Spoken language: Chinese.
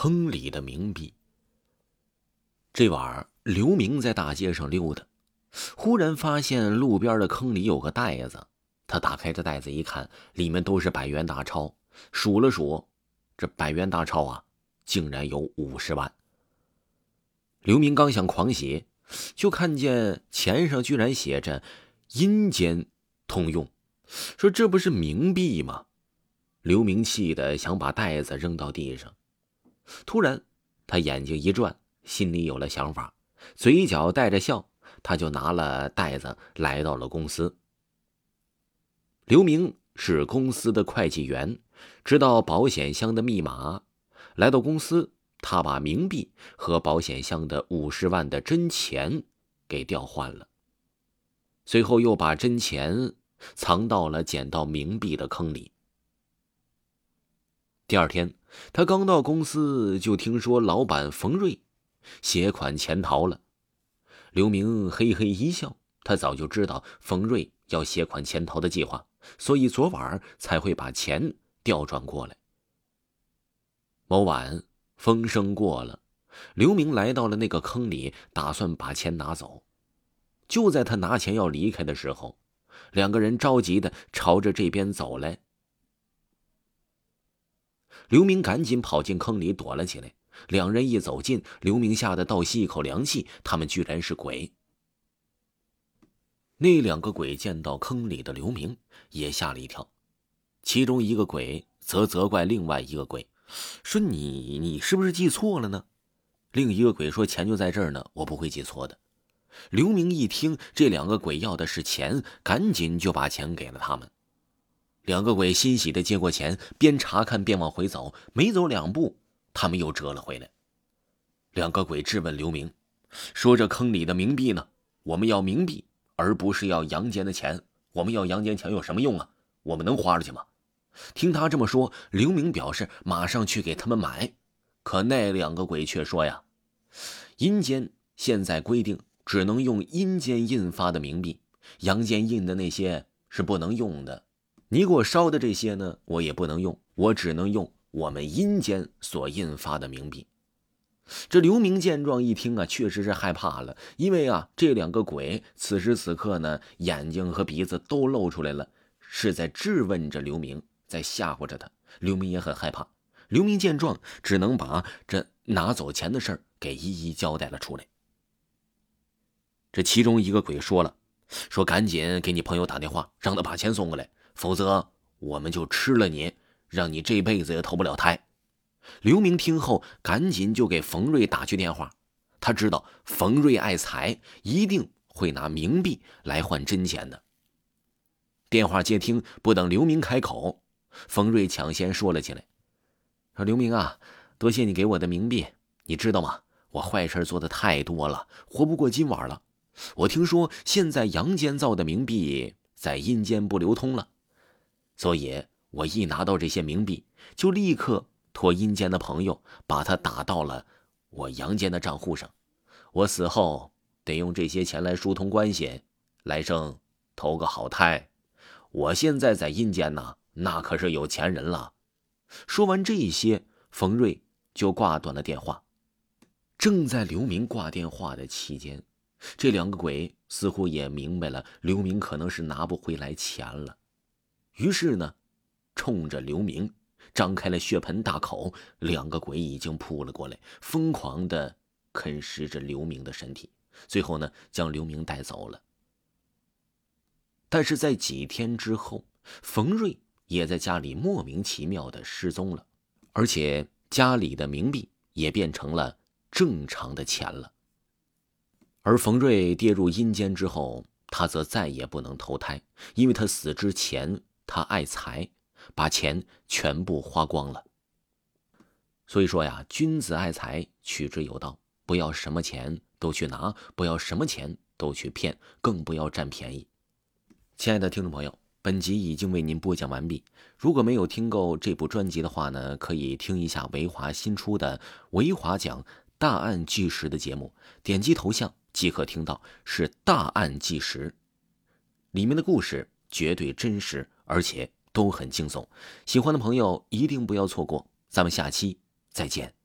坑里的冥币。这晚儿，刘明在大街上溜达，忽然发现路边的坑里有个袋子。他打开这袋子一看，里面都是百元大钞。数了数，这百元大钞啊，竟然有五十万。刘明刚想狂喜，就看见钱上居然写着“阴间通用”，说这不是冥币吗？刘明气得想把袋子扔到地上。突然，他眼睛一转，心里有了想法，嘴角带着笑，他就拿了袋子来到了公司。刘明是公司的会计员，知道保险箱的密码。来到公司，他把冥币和保险箱的五十万的真钱给调换了，随后又把真钱藏到了捡到冥币的坑里。第二天，他刚到公司，就听说老板冯瑞携款潜逃了。刘明嘿嘿一笑，他早就知道冯瑞要携款潜逃的计划。所以昨晚才会把钱调转过来。某晚风声过了，刘明来到了那个坑里，打算把钱拿走。就在他拿钱要离开的时候，两个人着急的朝着这边走来。刘明赶紧跑进坑里躲了起来。两人一走近，刘明吓得倒吸一口凉气，他们居然是鬼。那两个鬼见到坑里的刘明，也吓了一跳。其中一个鬼则责怪另外一个鬼，说：“你你是不是记错了呢？”另一个鬼说：“钱就在这儿呢，我不会记错的。”刘明一听这两个鬼要的是钱，赶紧就把钱给了他们。两个鬼欣喜的接过钱，边查看边往回走。没走两步，他们又折了回来。两个鬼质问刘明，说：“这坑里的冥币呢？我们要冥币。”而不是要阳间的钱，我们要阳间钱有什么用啊？我们能花出去吗？听他这么说，刘明表示马上去给他们买。可那两个鬼却说呀：“阴间现在规定只能用阴间印发的冥币，阳间印的那些是不能用的。你给我烧的这些呢，我也不能用，我只能用我们阴间所印发的冥币。”这刘明见状一听啊，确实是害怕了，因为啊，这两个鬼此时此刻呢，眼睛和鼻子都露出来了，是在质问着刘明，在吓唬着他。刘明也很害怕。刘明见状，只能把这拿走钱的事儿给一一交代了出来。这其中一个鬼说了：“说赶紧给你朋友打电话，让他把钱送过来，否则我们就吃了你，让你这辈子也投不了胎。”刘明听后，赶紧就给冯瑞打去电话。他知道冯瑞爱财，一定会拿冥币来换真钱的。电话接听，不等刘明开口，冯瑞抢先说了起来：“说刘明啊，多谢你给我的冥币。你知道吗？我坏事做的太多了，活不过今晚了。我听说现在阳间造的冥币在阴间不流通了，所以我一拿到这些冥币，就立刻。”托阴间的朋友把他打到了我阳间的账户上，我死后得用这些钱来疏通关系，来生投个好胎。我现在在阴间呢，那可是有钱人了。说完这些，冯瑞就挂断了电话。正在刘明挂电话的期间，这两个鬼似乎也明白了刘明可能是拿不回来钱了，于是呢，冲着刘明。张开了血盆大口，两个鬼已经扑了过来，疯狂的啃食着刘明的身体，最后呢，将刘明带走了。但是在几天之后，冯瑞也在家里莫名其妙的失踪了，而且家里的冥币也变成了正常的钱了。而冯瑞跌入阴间之后，他则再也不能投胎，因为他死之前，他爱财。把钱全部花光了。所以说呀，君子爱财，取之有道，不要什么钱都去拿，不要什么钱都去骗，更不要占便宜。亲爱的听众朋友，本集已经为您播讲完毕。如果没有听够这部专辑的话呢，可以听一下维华新出的《维华讲大案纪实》的节目，点击头像即可听到，是大案纪实，里面的故事绝对真实，而且。都很惊悚，喜欢的朋友一定不要错过。咱们下期再见。